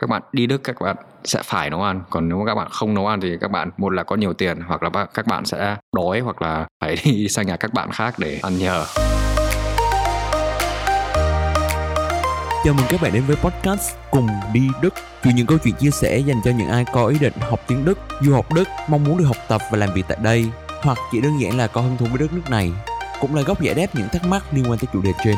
các bạn đi Đức các bạn sẽ phải nấu ăn. Còn nếu các bạn không nấu ăn thì các bạn một là có nhiều tiền hoặc là các bạn sẽ đói hoặc là phải đi sang nhà các bạn khác để ăn nhờ. Chào mừng các bạn đến với podcast Cùng đi Đức. Chuyện những câu chuyện chia sẻ dành cho những ai có ý định học tiếng Đức, du học Đức, mong muốn được học tập và làm việc tại đây Hoặc chỉ đơn giản là có hứng thú với đất nước này Cũng là góc giải đáp những thắc mắc liên quan tới chủ đề trên.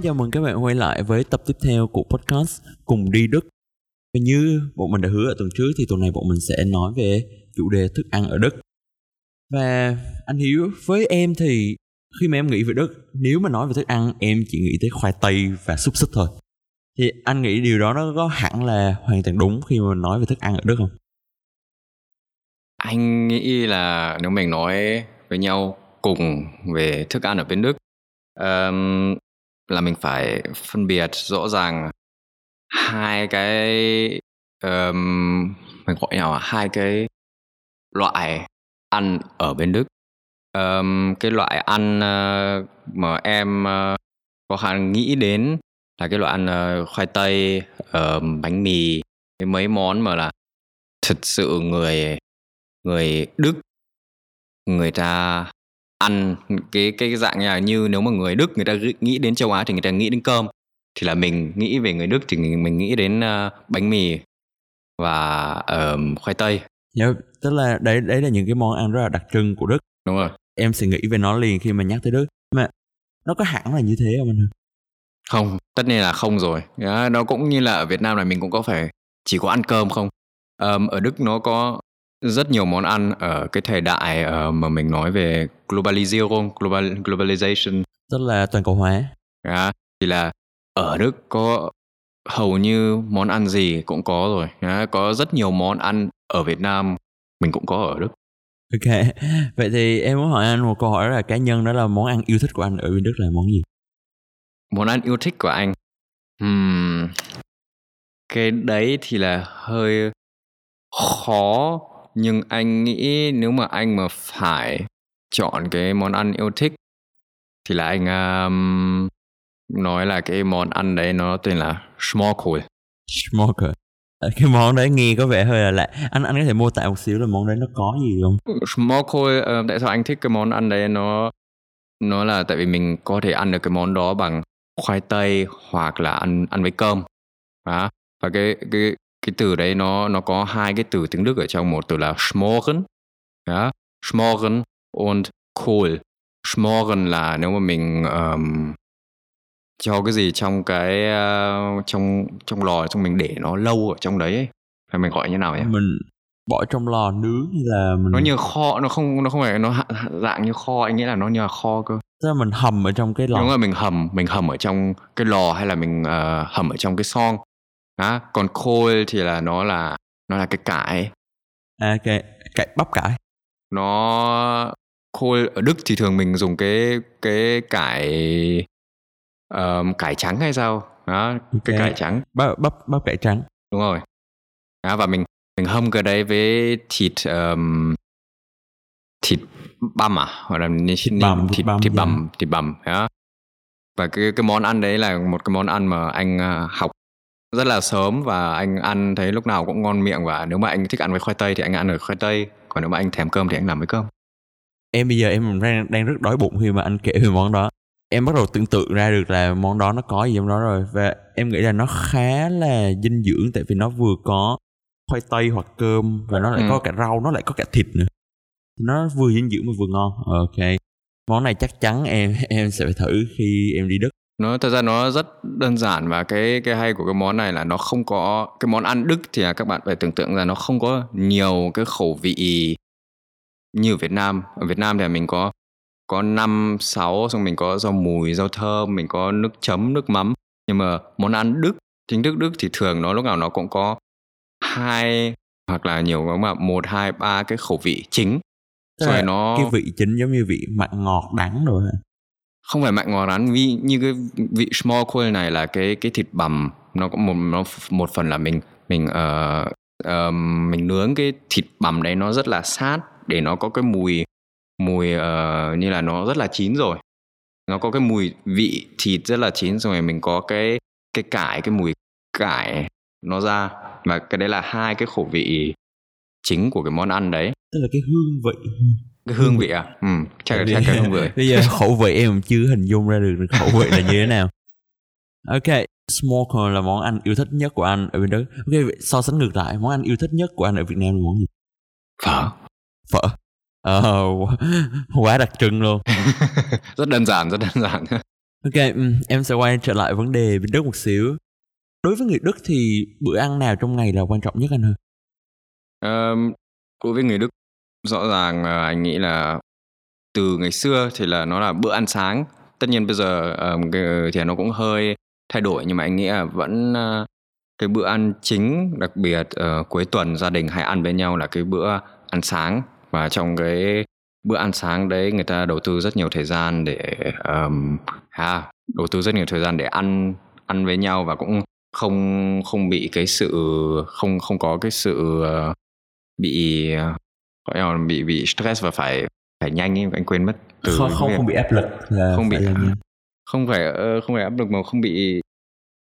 Xin chào mừng các bạn quay lại với tập tiếp theo của podcast Cùng đi Đức. Và như bọn mình đã hứa ở tuần trước thì tuần này bọn mình sẽ nói về chủ đề thức ăn ở Đức. Và anh Hiếu, với em thì khi mà em nghĩ về Đức Nếu mà nói về thức ăn em chỉ nghĩ tới khoai tây và xúc xích thôi. Thì anh nghĩ điều đó nó có hẳn là hoàn toàn đúng khi mà nói về thức ăn ở Đức không? anh nghĩ là nếu mình nói với nhau cùng về thức ăn ở bên Đức um, là mình phải phân biệt rõ ràng hai cái um, mình gọi nhau là hai cái loại ăn ở bên Đức. Um, cái loại ăn uh, mà em uh, có khả năng nghĩ đến là cái loại ăn uh, khoai tây uh, bánh mì cái mấy món mà là thật sự người người Đức người ta ăn cái cái dạng như là như nếu mà người Đức người ta nghĩ đến châu Á thì người ta nghĩ đến cơm thì là mình nghĩ về người Đức thì mình nghĩ đến uh, bánh mì và uh, khoai tây. Dạ, tức là đấy đấy là những cái món ăn rất là đặc trưng của Đức. Đúng rồi. Em sẽ nghĩ về nó liền khi mà nhắc tới Đức. Mà nó có hẳn là như thế không anh không tất nhiên là không rồi. Đó, nó cũng như là ở Việt Nam này mình cũng có phải chỉ có ăn cơm không? Um, ở Đức nó có rất nhiều món ăn ở cái thời đại uh, mà mình nói về globalization global globalization. Tức là toàn cầu hóa. Đó, thì là ở Đức có hầu như món ăn gì cũng có rồi. Đó, có rất nhiều món ăn ở Việt Nam mình cũng có ở Đức. Ok, vậy thì em muốn hỏi anh một câu hỏi là cá nhân đó là món ăn yêu thích của anh ở bên Đức là món gì? món ăn yêu thích của anh. Hmm, cái đấy thì là hơi khó nhưng anh nghĩ nếu mà anh mà phải chọn cái món ăn yêu thích thì là anh um, nói là cái món ăn đấy nó tên là Schmorkohl. Smoker Ờ, Cái món đấy nghe có vẻ hơi là lạ. Anh anh có thể mô tả một xíu là món đấy nó có gì không? Schmorkohl uh, tại sao anh thích cái món ăn đấy? Nó nó là tại vì mình có thể ăn được cái món đó bằng khoai tây hoặc là ăn ăn với cơm. Đó. và cái cái cái từ đấy nó nó có hai cái từ tiếng Đức ở trong một từ là schmoren đó. schmoren und Kohl schmoren là nếu mà mình um, cho cái gì trong cái uh, trong trong lò trong mình để nó lâu ở trong đấy ấy. hay mình gọi như nào nhỉ Mình bỏ trong lò nướng hay là mình nó như kho nó không nó không phải nó dạng như kho anh nghĩ là nó như là kho cơ Tức là mình hầm ở trong cái lò đúng rồi mình hầm mình hầm ở trong cái lò hay là mình ờ, hầm ở trong cái son đó. còn khôi thì là nó là nó là cái cải À cái cải bắp cải nó khôi ở Đức thì thường mình dùng cái cái cải ờm, cải trắng hay sao đó cái Ok. cải trắng bắp bắp bắp cải trắng đúng rồi đó, và mình mình hâm cái đấy với thịt ờm, thịt băm à hoặc là thịt bằm, thịt thịt bằm, thịt dạ. thịt bằm đó. và cái cái món ăn đấy là một cái món ăn mà anh à, học rất là sớm và anh ăn thấy lúc nào cũng ngon miệng và nếu mà anh thích ăn với khoai tây thì anh ăn ở khoai tây còn nếu mà anh thèm cơm thì anh làm với cơm. Em bây giờ em đang, đang rất đói bụng khi mà anh kể về món đó. Em bắt đầu tưởng tượng ra được là món đó nó có gì trong đó rồi Và em nghĩ là nó khá là dinh dưỡng Tại vì nó vừa có khoai tây hoặc cơm Và nó lại Ừ. có cả rau, nó lại có cả thịt nữa. Nó vừa dinh dưỡng mà vừa ngon. Ok. Món này chắc chắn em em sẽ phải thử khi em đi Đức nó thật ra nó rất đơn giản và cái cái hay của cái món này là nó không có cái món ăn Đức thì là các bạn phải tưởng tượng ra nó không có nhiều cái khẩu vị như ở Việt Nam. Ở Việt Nam thì mình có có năm sáu xong mình có rau mùi rau thơm mình có nước chấm nước mắm. Nhưng mà món ăn Đức chính thức Đức thì thường nó lúc nào nó cũng có hai hoặc là nhiều lắm mà một hai ba cái khẩu vị chính. Rồi là nó Cái vị chính giống như vị mặn ngọt đắng rồi? Không phải mạnh ngò rán vì như cái vị small này là cái cái thịt bằm nó có một nó một phần là mình mình uh, uh, mình nướng cái thịt bằm đấy nó rất là sát để nó có cái mùi mùi uh, như là nó rất là chín rồi. Nó có cái mùi vị thịt rất là chín rồi mình có cái cái cải cái mùi cải nó ra. Mà cái đấy là hai cái khẩu vị chính của cái món ăn đấy. Tức là cái hương vị cái hương vị à? Ừ. Chắc là chắc cái hương vị bây giờ khẩu vị em chưa hình dung ra được khẩu vị là như thế nào. Ok smoker là món ăn yêu thích nhất của anh ở bên đức. Ok so sánh ngược lại món ăn yêu thích nhất của anh ở việt nam là món gì? Phở. Phở. Ờ uh, quá đặc trưng luôn. Rất đơn giản rất đơn giản. Ok em sẽ quay trở lại vấn đề bên đức một xíu. Đối với người đức thì bữa ăn nào trong ngày là quan trọng nhất anh hơn um, đối với người đức rõ ràng anh nghĩ là từ ngày xưa thì là nó là bữa ăn sáng. Tất nhiên bây giờ ờ, thì nó cũng hơi thay đổi nhưng mà anh nghĩ là vẫn ờ, cái bữa ăn chính đặc biệt uh, cuối tuần gia đình hay ăn với nhau là cái bữa ăn sáng. Và trong cái bữa ăn sáng đấy người ta đầu tư rất nhiều thời gian để um, ha đầu tư rất nhiều thời gian để ăn ăn với nhau và cũng không không bị cái sự không không có cái sự uh, bị gọi là bị bị stress và phải phải nhanh ấy anh quên mất. Từ không không, không bị áp lực là không bị không phải không phải áp lực mà không bị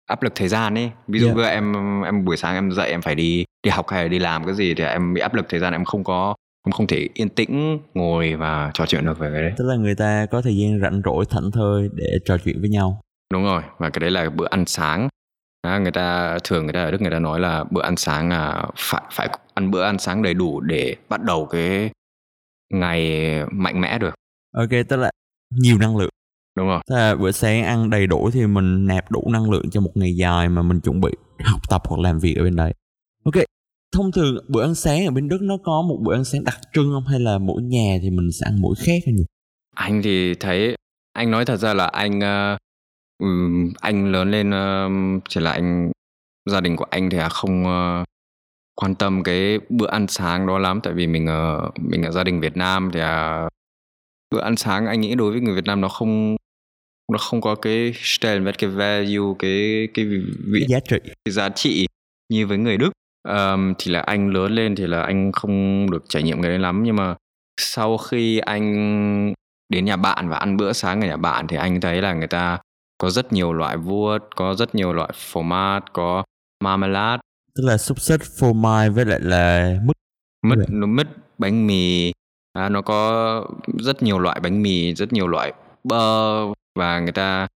áp lực thời gian ấy. Ví dụ yeah. Em em buổi sáng em dậy em phải đi đi học hay là đi làm cái gì thì em bị áp lực thời gian em không có em không thể yên tĩnh ngồi và trò chuyện được về cái đấy. Tức là người ta có thời gian rảnh rỗi thảnh thơi để trò chuyện với nhau. Đúng rồi và cái đấy là bữa ăn sáng à, người ta thường người ta ở đức người ta nói là bữa ăn sáng là phải phải ăn bữa ăn sáng đầy đủ để bắt đầu cái ngày mạnh mẽ được. Ok tức là nhiều năng lượng. Đúng rồi. Tức là bữa sáng ăn đầy đủ thì mình nạp đủ năng lượng cho một ngày dài mà mình chuẩn bị học tập hoặc làm việc ở bên đây. Ok thông thường bữa ăn sáng ở bên đức nó có một bữa ăn sáng đặc trưng không? Hay là mỗi nhà thì mình sẽ ăn mỗi khác hay nhỉ anh thì thấy anh nói thật ra là anh uh, anh lớn lên uh, chỉ là anh gia đình của anh thì không uh, quan tâm cái bữa ăn sáng đó lắm. Tại vì mình uh, mình ở gia đình Việt Nam thì uh, bữa ăn sáng anh nghĩ đối với người Việt Nam nó không nó không có cái style cái value cái cái vị giá trị. cái giá trị như với người Đức. Um, thì là anh lớn lên thì là anh không được trải nghiệm cái đấy lắm. Nhưng mà sau khi anh đến nhà bạn và ăn bữa sáng ở nhà bạn thì anh thấy là người ta có rất nhiều loại vuốt có rất nhiều loại format có marmalade tức là xúc xích phô mai với lại là mứt. Mứt nó mứt bánh mì. À, nó có rất nhiều loại bánh mì rất nhiều loại bơ. Và người ta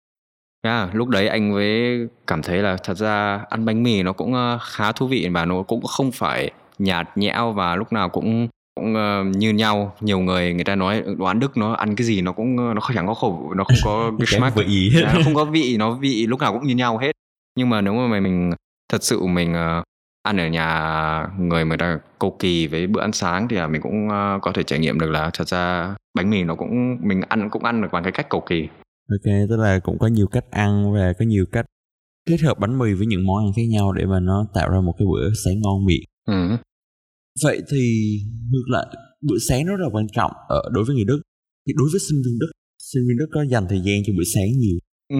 yeah, lúc đấy anh mới cảm thấy là thật ra ăn bánh mì nó cũng ờ, khá thú vị và nó cũng không phải nhạt nhẽo và lúc nào cũng cũng uh, như nhau nhiều người người ta nói đoán đức nó ăn cái gì nó cũng nó không chẳng có khẩu nó không có smack vị nó không có vị nó vị lúc nào cũng như nhau hết. Nhưng mà nếu mà mình thật sự mình uh, ăn ở nhà người mà ta cầu kỳ với bữa ăn sáng thì là mình cũng uh, có thể trải nghiệm được là thật ra bánh mì nó cũng mình ăn cũng ăn được bằng cái cách cầu kỳ. Ok tức là cũng có nhiều cách ăn và có nhiều cách kết hợp bánh mì với những món ăn khác nhau để mà nó tạo ra một cái bữa sáng ngon miệng. Ừ vậy thì ngược lại bữa sáng rất là quan trọng ở đối với người đức. Thì đối với sinh viên đức sinh viên đức có dành thời gian cho bữa sáng nhiều? Ừ,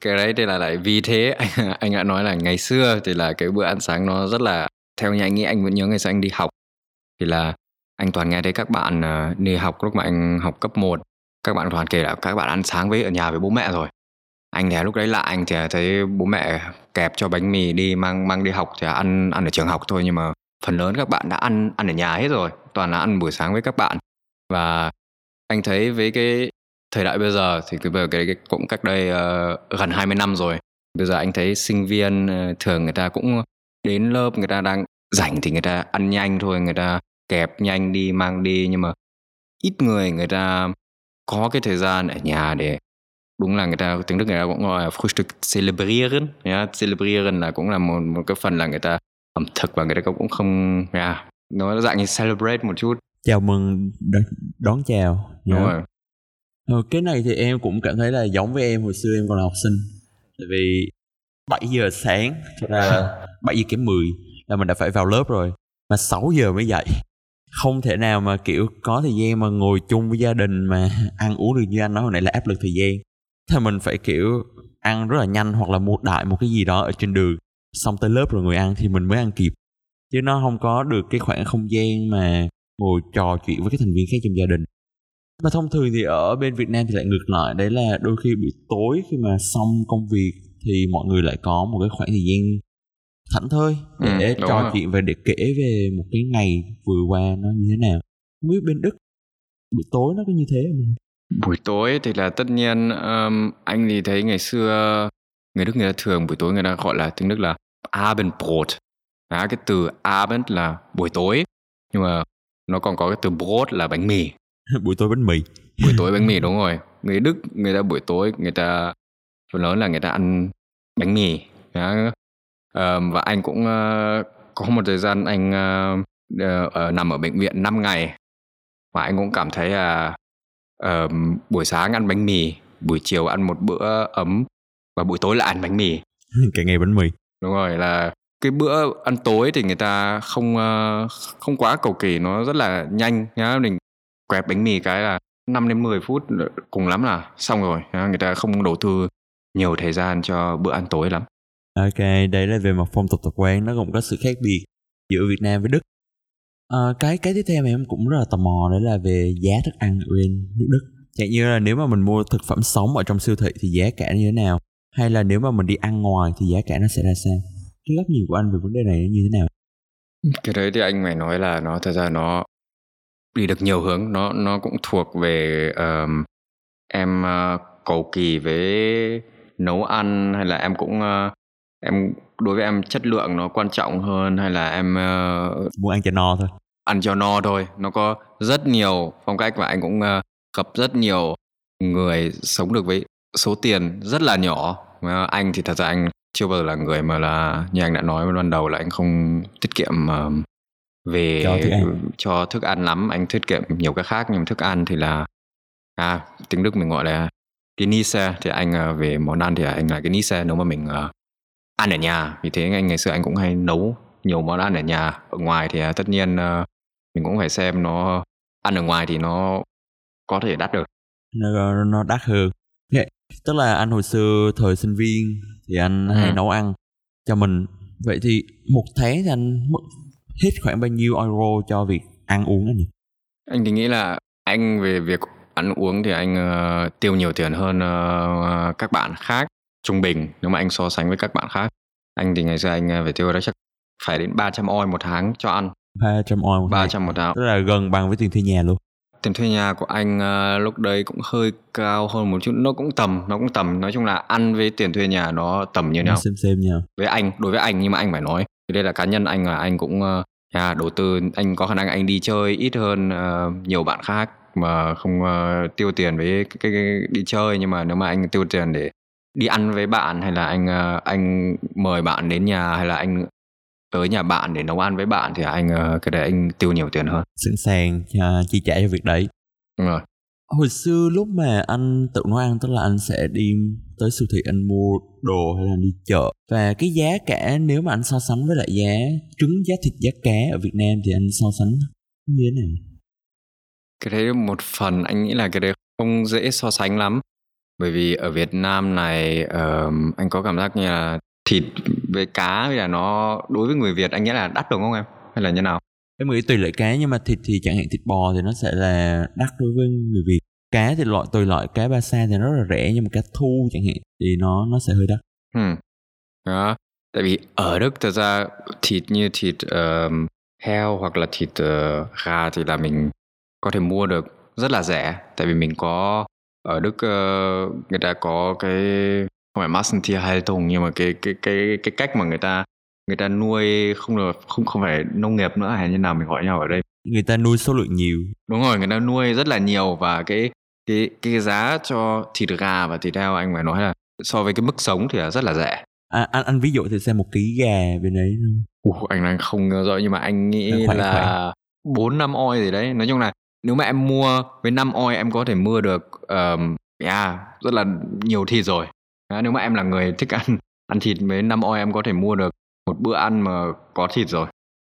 cái đấy thì là lại vì thế. Anh anh đã nói là ngày xưa thì là cái bữa ăn sáng nó rất là theo như anh nghĩ anh vẫn nhớ ngày xưa anh đi học. Thì là anh toàn nghe thấy các bạn ờ, đi học lúc mà anh học cấp 1 các bạn toàn kể là các bạn ăn sáng với ở nhà với bố mẹ rồi. Anh thì lúc đấy lạ anh thì thấy bố mẹ kẹp cho bánh mì đi mang mang đi học thì ăn ăn ở trường học thôi nhưng mà phần lớn các bạn đã ăn ăn ở nhà hết rồi toàn là ăn buổi sáng với các bạn. Và anh thấy với cái thời đại bây giờ thì cái bây cái, cái cũng cách đây uh, gần 20 năm rồi. Bây giờ anh thấy sinh viên uh, thường người ta cũng đến lớp người ta đang rảnh thì người ta ăn nhanh thôi người ta kẹp nhanh đi mang đi. Nhưng mà ít người người ta có cái thời gian ở nhà để đúng là người ta tiếng Đức người ta cũng gọi là Frühstück celebrieren. Yeah, celebrieren là cũng là một một cái phần là người ta ẩm thực và người ta cũng không yeah, nó dạng như celebrate một chút. Chào mừng đón chào. Đúng yeah. rồi. Ờ, cái này thì em cũng cảm thấy là giống với em hồi xưa em còn là học sinh. Tại vì 7 giờ sáng ra 7 giờ kém 10 là mình đã phải vào lớp rồi. Mà 6 giờ mới dậy. Không thể nào mà kiểu có thời gian mà ngồi chung với gia đình mà ăn uống được như anh nói hồi nãy là áp lực thời gian. Thì mình phải kiểu ăn rất là nhanh hoặc là mua đại một cái gì đó ở trên đường xong tới lớp rồi ngồi ăn thì mình mới ăn kịp. Chứ nó không có được cái khoảng không gian mà ngồi trò chuyện với các thành viên khác trong gia đình. Mà thông thường thì ở bên Việt Nam thì lại ngược lại đấy là đôi khi buổi tối khi mà xong công việc thì mọi người lại có một cái khoảng thời gian thảnh thơi để ừ, trò rồi. chuyện và để kể về một cái ngày vừa qua nó như thế nào. Không biết bên Đức buổi tối nó có như thế không? Buổi tối thì là tất nhiên um, anh thì thấy ngày xưa người Đức người ta thường buổi tối người ta gọi là tiếng Đức là Abendbrot. À, cái từ Abend là buổi tối nhưng mà nó còn có cái từ Brot là bánh mì. Buổi tối bánh mì. Buổi tối bánh mì đúng rồi. Người Đức người ta buổi tối người ta phần lớn là người ta ăn bánh mì. À, và anh cũng uh, có một thời gian anh uh, uh, nằm ở bệnh viện 5 ngày. Và anh cũng cảm thấy là uh, buổi sáng ăn bánh mì buổi chiều ăn một bữa ấm và buổi tối lại ăn bánh mì. Cái ngày bánh mì đúng rồi là cái bữa ăn tối thì người ta không uh, không quá cầu kỳ nó rất là nhanh nhá. Mình quẹt bánh mì cái là 5 đến 10 phút ờ, cùng lắm là xong rồi nhá? người ta không đầu tư nhiều thời gian cho bữa ăn tối lắm. Ok đây là về mặt phong tục tập quán nó cũng có sự khác biệt giữa Việt Nam với Đức. À, cái cái tiếp theo mà em cũng rất là tò mò đấy là về giá thức ăn ở bên nước Đức. Chẳng như là nếu mà mình mua thực phẩm sống ở trong siêu thị thì giá cả như thế nào? Hay là nếu mà mình đi ăn ngoài thì giá cả nó sẽ ra sao? Cái góc nhìn của anh về vấn đề này như thế nào? Cái đấy thì anh phải nói là nó thật ra nó đi được nhiều hướng. Nó nó cũng thuộc về um, em uh, cầu kỳ với nấu ăn hay là em cũng uh, em đối với em chất lượng nó quan trọng hơn hay là em uh, muốn ăn cho no thôi. ăn cho no thôi. Nó có rất nhiều phong cách và anh cũng uh, gặp rất nhiều người sống được với số tiền rất là nhỏ anh thì thật ra anh chưa bao giờ là người mà là như anh đã nói ban đầu là anh không tiết kiệm uh, về cho thức, ăn. cho thức ăn lắm. Anh tiết kiệm nhiều cái khác nhưng thức ăn thì là à tiếng đức mình gọi là cái nise thì anh uh, về món ăn thì anh là cái nise nếu mà mình uh, ăn ở nhà vì thế anh ngày xưa anh cũng hay nấu nhiều món ăn ở nhà. Ở ngoài thì uh, tất nhiên uh, mình cũng phải xem nó ăn ở ngoài thì nó có thể đắt được. Nó nó đắt hơn. Tức là anh hồi xưa thời sinh viên thì anh ừ. hay nấu ăn cho mình. Vậy thì một tháng thì anh mất hết khoảng bao nhiêu euro cho việc ăn uống anh nhỉ? Anh thì nghĩ là anh về việc ăn uống thì anh uh, tiêu nhiều tiền hơn uh, các bạn khác trung bình nếu mà anh so sánh với các bạn khác. Anh thì ngày xưa anh phải tiêu đó chắc phải đến 300 oi một tháng cho ăn. 300 oi một 300 một tháng. Tức là gần bằng với tiền thuê nhà luôn tiền thuê nhà của anh uh, lúc đấy cũng hơi cao hơn một chút. Nó cũng tầm nó cũng tầm nói chung là ăn với tiền thuê nhà nó tầm như nhau xem xem nhau với anh đối với anh nhưng mà anh phải nói. Đây là cá nhân anh là anh cũng uh, yeah, đầu tư anh có khả năng anh đi chơi ít hơn uh, nhiều bạn khác mà không uh, tiêu tiền với cái, cái, cái đi chơi. Nhưng mà nếu mà anh tiêu tiền để đi ăn với bạn hay là anh uh, anh mời bạn đến nhà hay là anh tới nhà bạn để nấu ăn với bạn thì anh uh, cái đấy anh tiêu nhiều tiền hơn. Sẵn sàng uh, chi trả cho việc đấy. Đúng rồi. Hồi xưa lúc mà anh tự nấu ăn tức là anh sẽ đi tới siêu thị anh mua đồ hay là đi chợ. Và cái giá cả nếu mà anh so sánh với lại giá trứng giá thịt giá cá ở Việt Nam thì anh so sánh như thế nào? Cái đấy một phần anh nghĩ là cái đấy không dễ so sánh lắm. Bởi vì ở Việt Nam này uh, anh có cảm giác như là thịt với cá bây giờ nó đối với người Việt anh nghĩ là đắt đúng không em? Hay là như nào? Em nghĩ tùy loại cá nhưng mà thịt thì chẳng hạn thịt bò thì nó sẽ là đắt đối với người Việt. Cá thì loại tùy loại cá ba sa thì nó rất là rẻ nhưng mà cá thu chẳng hạn thì nó nó sẽ hơi đắt. Ừ. đó. Tại vì ở Đức thật ra thịt như thịt uh, heo hoặc là thịt uh, gà thì là mình có thể mua được rất là rẻ. Tại vì mình có ở Đức uh, người ta có cái không phải Massentierhaltung nhưng mà cái cái cái cái cách mà người ta người ta nuôi không được không không phải nông nghiệp nữa hay như nào mình gọi nhau ở đây. Người ta nuôi số lượng nhiều. Đúng rồi người ta nuôi rất là nhiều và cái cái cái giá cho thịt gà và thịt heo anh phải nói là so với cái mức sống thì là rất là rẻ. À, anh anh ví dụ thì xem một ký gà bên đấy. Ủa, anh đang không rõ nhưng mà anh nghĩ khoảnh, là bốn năm oi gì đấy. Nói chung là nếu mà em mua với năm oi em có thể mua được um, yeah, rất là nhiều thịt rồi Đó, nếu mà em là người thích ăn ăn thịt với năm oi em có thể mua được một bữa ăn mà có thịt rồi.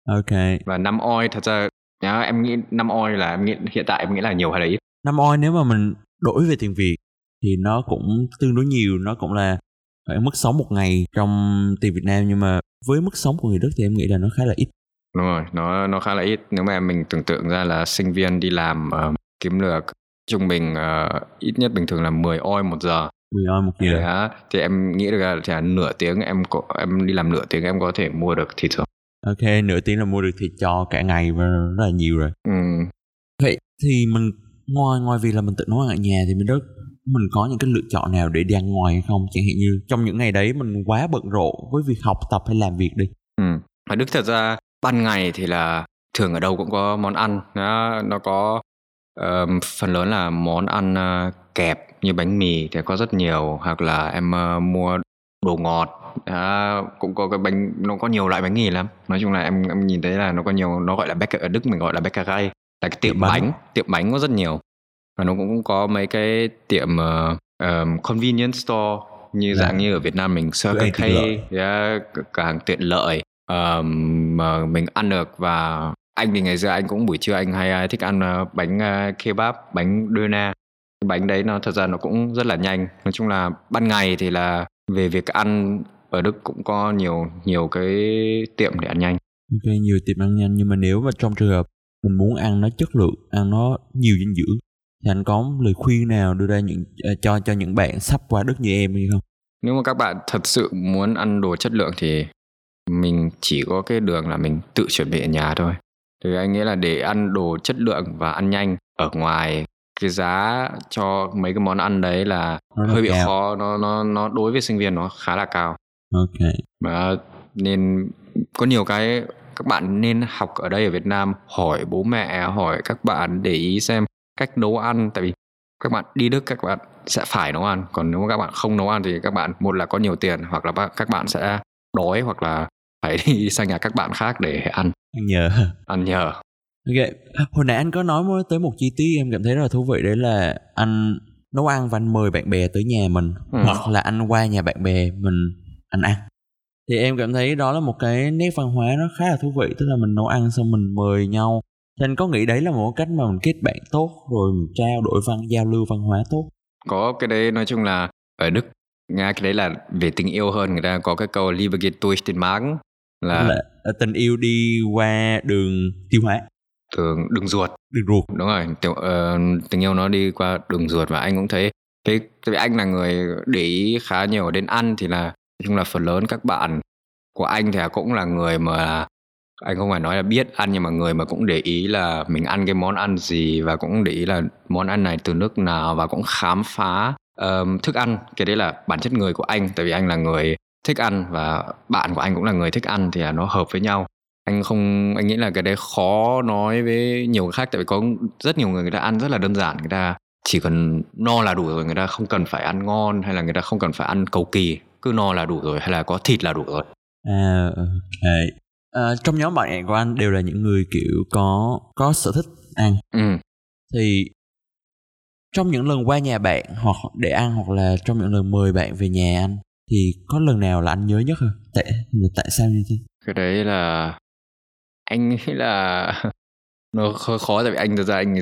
Ok. Và năm oi thật ra nhá em nghĩ năm oi là em nghĩ hiện tại em nghĩ là nhiều hay là ít? Năm oi nếu mà mình đổi về tiền việt thì nó cũng tương đối nhiều nó cũng là phải mức sống một ngày trong tiền Việt Nam nhưng mà với mức sống của người Đức thì em nghĩ là nó khá là ít. Đúng rồi nó nó khá là ít. Nếu mà mình tưởng tượng ra là sinh viên đi làm uh, kiếm được trung bình uh, ít nhất bình thường là 10 oi một giờ 10 oi một giờ yeah. thì em nghĩ được là là nửa tiếng em có em đi làm nửa tiếng em có thể mua được thịt rồi ok nửa tiếng là mua được thịt cho cả ngày và rất là nhiều rồi ừ. vậy thì mình ngoài ngoài việc là mình tự nấu ăn ở nhà thì mình rất mình có những cái lựa chọn nào để đi ăn ngoài hay không chẳng hạn như trong những ngày đấy mình quá bận rộn với việc học tập hay làm việc đi ừ. ở đức thật ra ban ngày thì là thường ở đâu cũng có món ăn nó nó có uh, phần lớn là món ăn uh, kẹp như bánh mì thì có rất nhiều hoặc là em uh, mua đồ ngọt à, cũng có cái bánh nó có nhiều loại bánh mì lắm nói chung là em em nhìn thấy là nó có nhiều nó gọi là bacon ở đức mình gọi là baccaray là cái tiệm, bánh. bánh tiệm bánh có rất nhiều và nó cũng có mấy cái tiệm uh, um, convenience store như yeah. Dạ. dạng như ở Việt Nam mình Circle K yeah, cửa hàng tiện lợi um, mà mình ăn được và anh thì ngày xưa anh cũng buổi trưa anh hay thích ăn bánh uh, kebab bánh doner bánh đấy nó thật ra nó cũng rất là nhanh. Nói chung là ban ngày thì là về việc ăn ở Đức cũng có nhiều nhiều cái tiệm để ăn nhanh. Ok nhiều tiệm ăn nhanh. Nhưng mà nếu mà trong trường hợp mình muốn ăn nó chất lượng ăn nó nhiều dinh dưỡng thì anh có lời khuyên nào đưa ra những uh, cho cho những bạn sắp qua Đức như em hay không? Nếu mà các bạn thật sự muốn ăn đồ chất lượng thì mình chỉ có cái đường là mình tự chuẩn bị ở nhà thôi. Thì anh nghĩ là để ăn đồ chất lượng và ăn nhanh ở ngoài cái giá cho mấy cái món ăn đấy là nó hơi bị cao. khó nó nó nó đối với sinh viên nó khá là cao. Ok. Mà nên có nhiều cái các bạn nên học ở đây ở Việt Nam hỏi bố mẹ hỏi các bạn để ý xem cách nấu ăn tại vì các bạn đi Đức các bạn sẽ phải nấu ăn còn nếu mà các bạn không nấu ăn thì các bạn một là có nhiều tiền hoặc là các bạn sẽ đói hoặc là phải đi sang nhà các bạn khác để ăn. Ăn nhờ. Ăn nhờ ok hồi nãy anh có nói tới một chi tiết em cảm thấy rất là thú vị đấy là anh nấu ăn và anh mời bạn bè tới nhà mình ừ. hoặc là anh qua nhà bạn bè mình anh ăn. Thì em cảm thấy đó là một cái nét văn hóa nó khá là thú vị tức là mình nấu ăn xong mình mời nhau. Thì anh có nghĩ đấy là một cách mà mình kết bạn tốt rồi mình trao đổi văn giao lưu văn hóa tốt? Có cái đấy nói chung là ở đức nga cái đấy là về tình yêu hơn người ta có cái câu Liebe geht durch den Magen là, là tình yêu đi qua đường tiêu hóa đường đường ruột. Đường ruột. Đúng rồi tiểu, uh, tình yêu nó đi qua đường ruột và anh cũng thấy cái vì anh là người để ý khá nhiều đến ăn thì là nói chung là phần lớn các bạn của anh thì cũng là người mà anh không phải nói là biết ăn nhưng mà người mà cũng để ý là mình ăn cái món ăn gì và cũng để ý là món ăn này từ nước nào và cũng khám phá um, thức ăn. Cái đấy là bản chất người của anh tại vì anh là người thích ăn và bạn của anh cũng là người thích ăn thì là nó hợp với nhau anh không anh nghĩ là cái đấy khó nói với nhiều người khác tại vì có rất nhiều người người ta ăn rất là đơn giản người ta chỉ cần no là đủ rồi người ta không cần phải ăn ngon hay là người ta không cần phải ăn cầu kỳ cứ no là đủ rồi hay là có thịt là đủ rồi. À ok. À, trong nhóm bạn của anh đều là những người kiểu có có sở thích ăn. Ừ. thì trong những lần qua nhà bạn hoặc để ăn hoặc là trong những lần mời bạn về nhà anh thì có lần nào là anh nhớ nhất không? Tại tại sao như thế? Cái đấy là anh nghĩ là nó khó, khó tại vì anh thật ra anh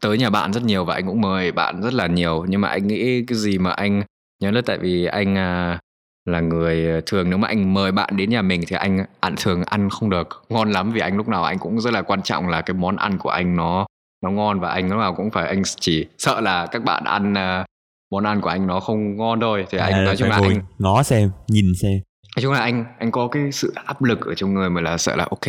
tới nhà bạn rất nhiều và anh cũng mời bạn rất là nhiều. Nhưng mà anh nghĩ cái gì mà anh nhớ là tại vì anh à, là người thường nếu mà anh mời bạn đến nhà mình thì anh ăn thường ăn không được ngon lắm. Vì anh lúc nào anh cũng rất là quan trọng là cái món ăn của anh nó nó ngon và anh lúc nào cũng phải anh chỉ sợ là các bạn ăn uh, món ăn của anh nó không ngon thôi. Thì anh à, nói chung là anh ngó xem nhìn xem nói chung là anh anh có cái sự áp lực ở trong người mà là sợ là ok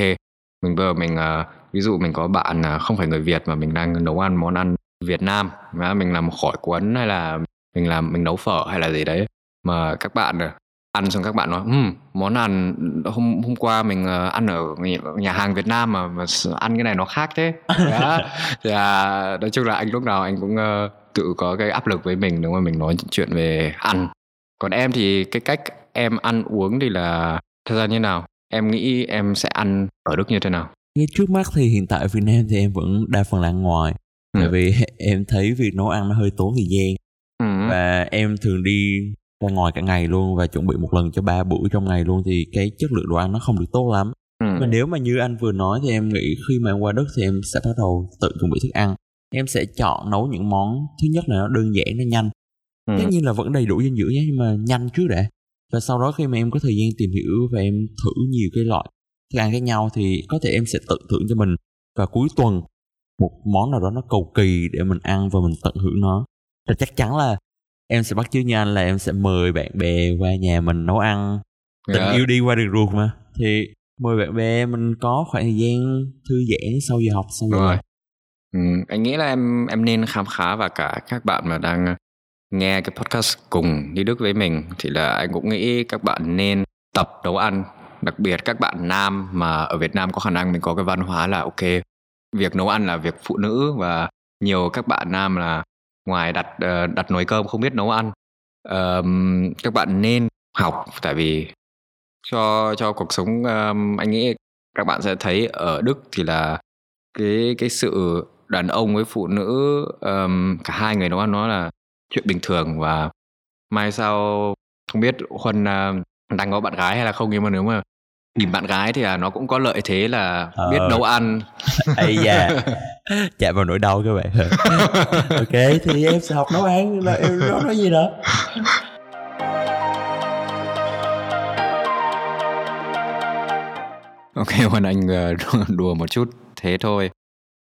mình vừa mình uh, ví dụ mình có bạn uh, không phải người Việt mà mình đang nấu ăn món ăn Việt Nam mà mình làm khỏi quấn hay là mình làm mình nấu phở hay là gì đấy mà các bạn ờ, ăn xong các bạn nói um, món ăn hôm hôm qua mình uh, ăn ở nhà hàng Việt Nam mà, mà ăn cái này nó khác thế. Đó. thì à, nói chung là anh lúc nào anh cũng uh, tự có cái áp lực với mình nếu mà mình nói chuyện về ăn. Còn em thì cái cách em ăn uống thì là thật ra như nào em nghĩ em sẽ ăn ở đức như thế nào cái trước mắt thì hiện tại ở Việt Nam thì em vẫn đa phần là ăn ngoài ừ. tại vì em thấy việc nấu ăn nó hơi tốn thời gian ừ. và em thường đi ra ngoài cả ngày luôn và chuẩn bị một lần cho ba buổi trong ngày luôn thì cái chất lượng đồ ăn nó không được tốt lắm ừ. mà nếu mà như anh vừa nói thì em nghĩ khi mà em qua đất thì em sẽ bắt đầu tự chuẩn bị thức ăn em sẽ chọn nấu những món thứ nhất là nó đơn giản nó nhanh ừ. tất nhiên là vẫn đầy đủ dinh dưỡng nhé nhưng mà nhanh trước đã và sau đó khi mà em có thời gian tìm hiểu và em thử nhiều cái loại thức ăn khác nhau thì có thể em sẽ tự thưởng cho mình. Vào cuối tuần một món nào đó nó cầu kỳ để mình ăn và mình tận hưởng nó. Thì chắc chắn là em sẽ bắt chước như anh là em sẽ mời bạn bè qua nhà mình nấu ăn. Tình Dạ. yêu đi qua đường ruột mà. Thì mời bạn bè mình có khoảng thời gian thư giãn sau giờ học Đúng rồi. Ừ, anh nghĩ là em em nên khám phá và cả các bạn mà đang nghe cái podcast cùng đi Đức với mình thì là anh cũng nghĩ các bạn nên tập nấu ăn đặc biệt các bạn nam mà ở Việt Nam có khả năng mình có cái văn hóa là ok việc nấu ăn là việc phụ nữ và nhiều các bạn nam là ngoài đặt ờ, đặt nồi cơm không biết nấu ăn. Um, các bạn nên học tại vì cho cho cuộc sống um, anh nghĩ các bạn sẽ thấy ở Đức thì là cái cái sự đàn ông với phụ nữ um, cả hai người nấu ăn nó là chuyện bình thường và mai sau không biết Huân ờ, đang có bạn gái hay là không nhưng mà nếu mà tìm bạn gái thì là nó cũng có lợi thế là biết Ờ. nấu ăn. Ây da. Chạm vào nỗi đau các bạn. Ok thì em sẽ học nấu ăn là em nói nói gì đó Ok Huân anh ờ, đùa một chút thế thôi.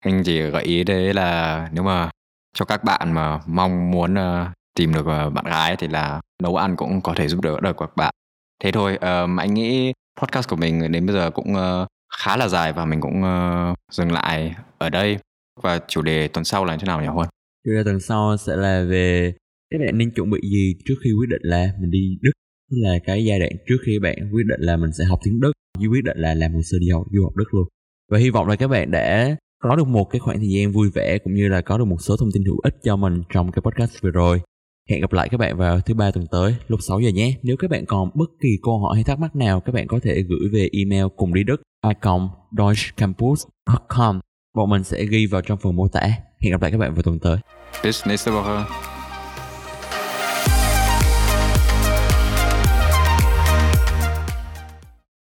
Anh chỉ gợi ý đấy là nếu mà cho các bạn mà mong muốn uh, tìm được ờ, bạn gái thì là nấu ăn cũng có thể giúp đỡ được các bạn. Thế thôi um, anh nghĩ podcast của mình đến bây giờ cũng uh, khá là dài và mình cũng uh, dừng lại ở đây. Và chủ đề tuần sau là như thế nào nhỉ Huân? Chủ đề tuần sau sẽ là về các bạn nên chuẩn bị gì trước khi quyết định là mình đi Đức. Tức là cái giai đoạn trước khi bạn quyết định là mình sẽ học tiếng Đức. Với quyết định là làm hồ sơ đi học du học Đức luôn. Và hy vọng là các bạn đã có được một cái khoảng thời gian vui vẻ cũng như là có được một số thông tin hữu ích cho mình trong cái podcast vừa rồi. Hẹn gặp lại các bạn vào thứ ba tuần tới, lúc 6 giờ nhé. Nếu các bạn còn bất kỳ câu hỏi hay thắc mắc nào, các bạn có thể gửi về email cùng đi đức, a deutschcampus.com bọn mình sẽ ghi vào trong phần mô tả. Hẹn gặp lại các bạn vào tuần tới. Bis nächste Woche.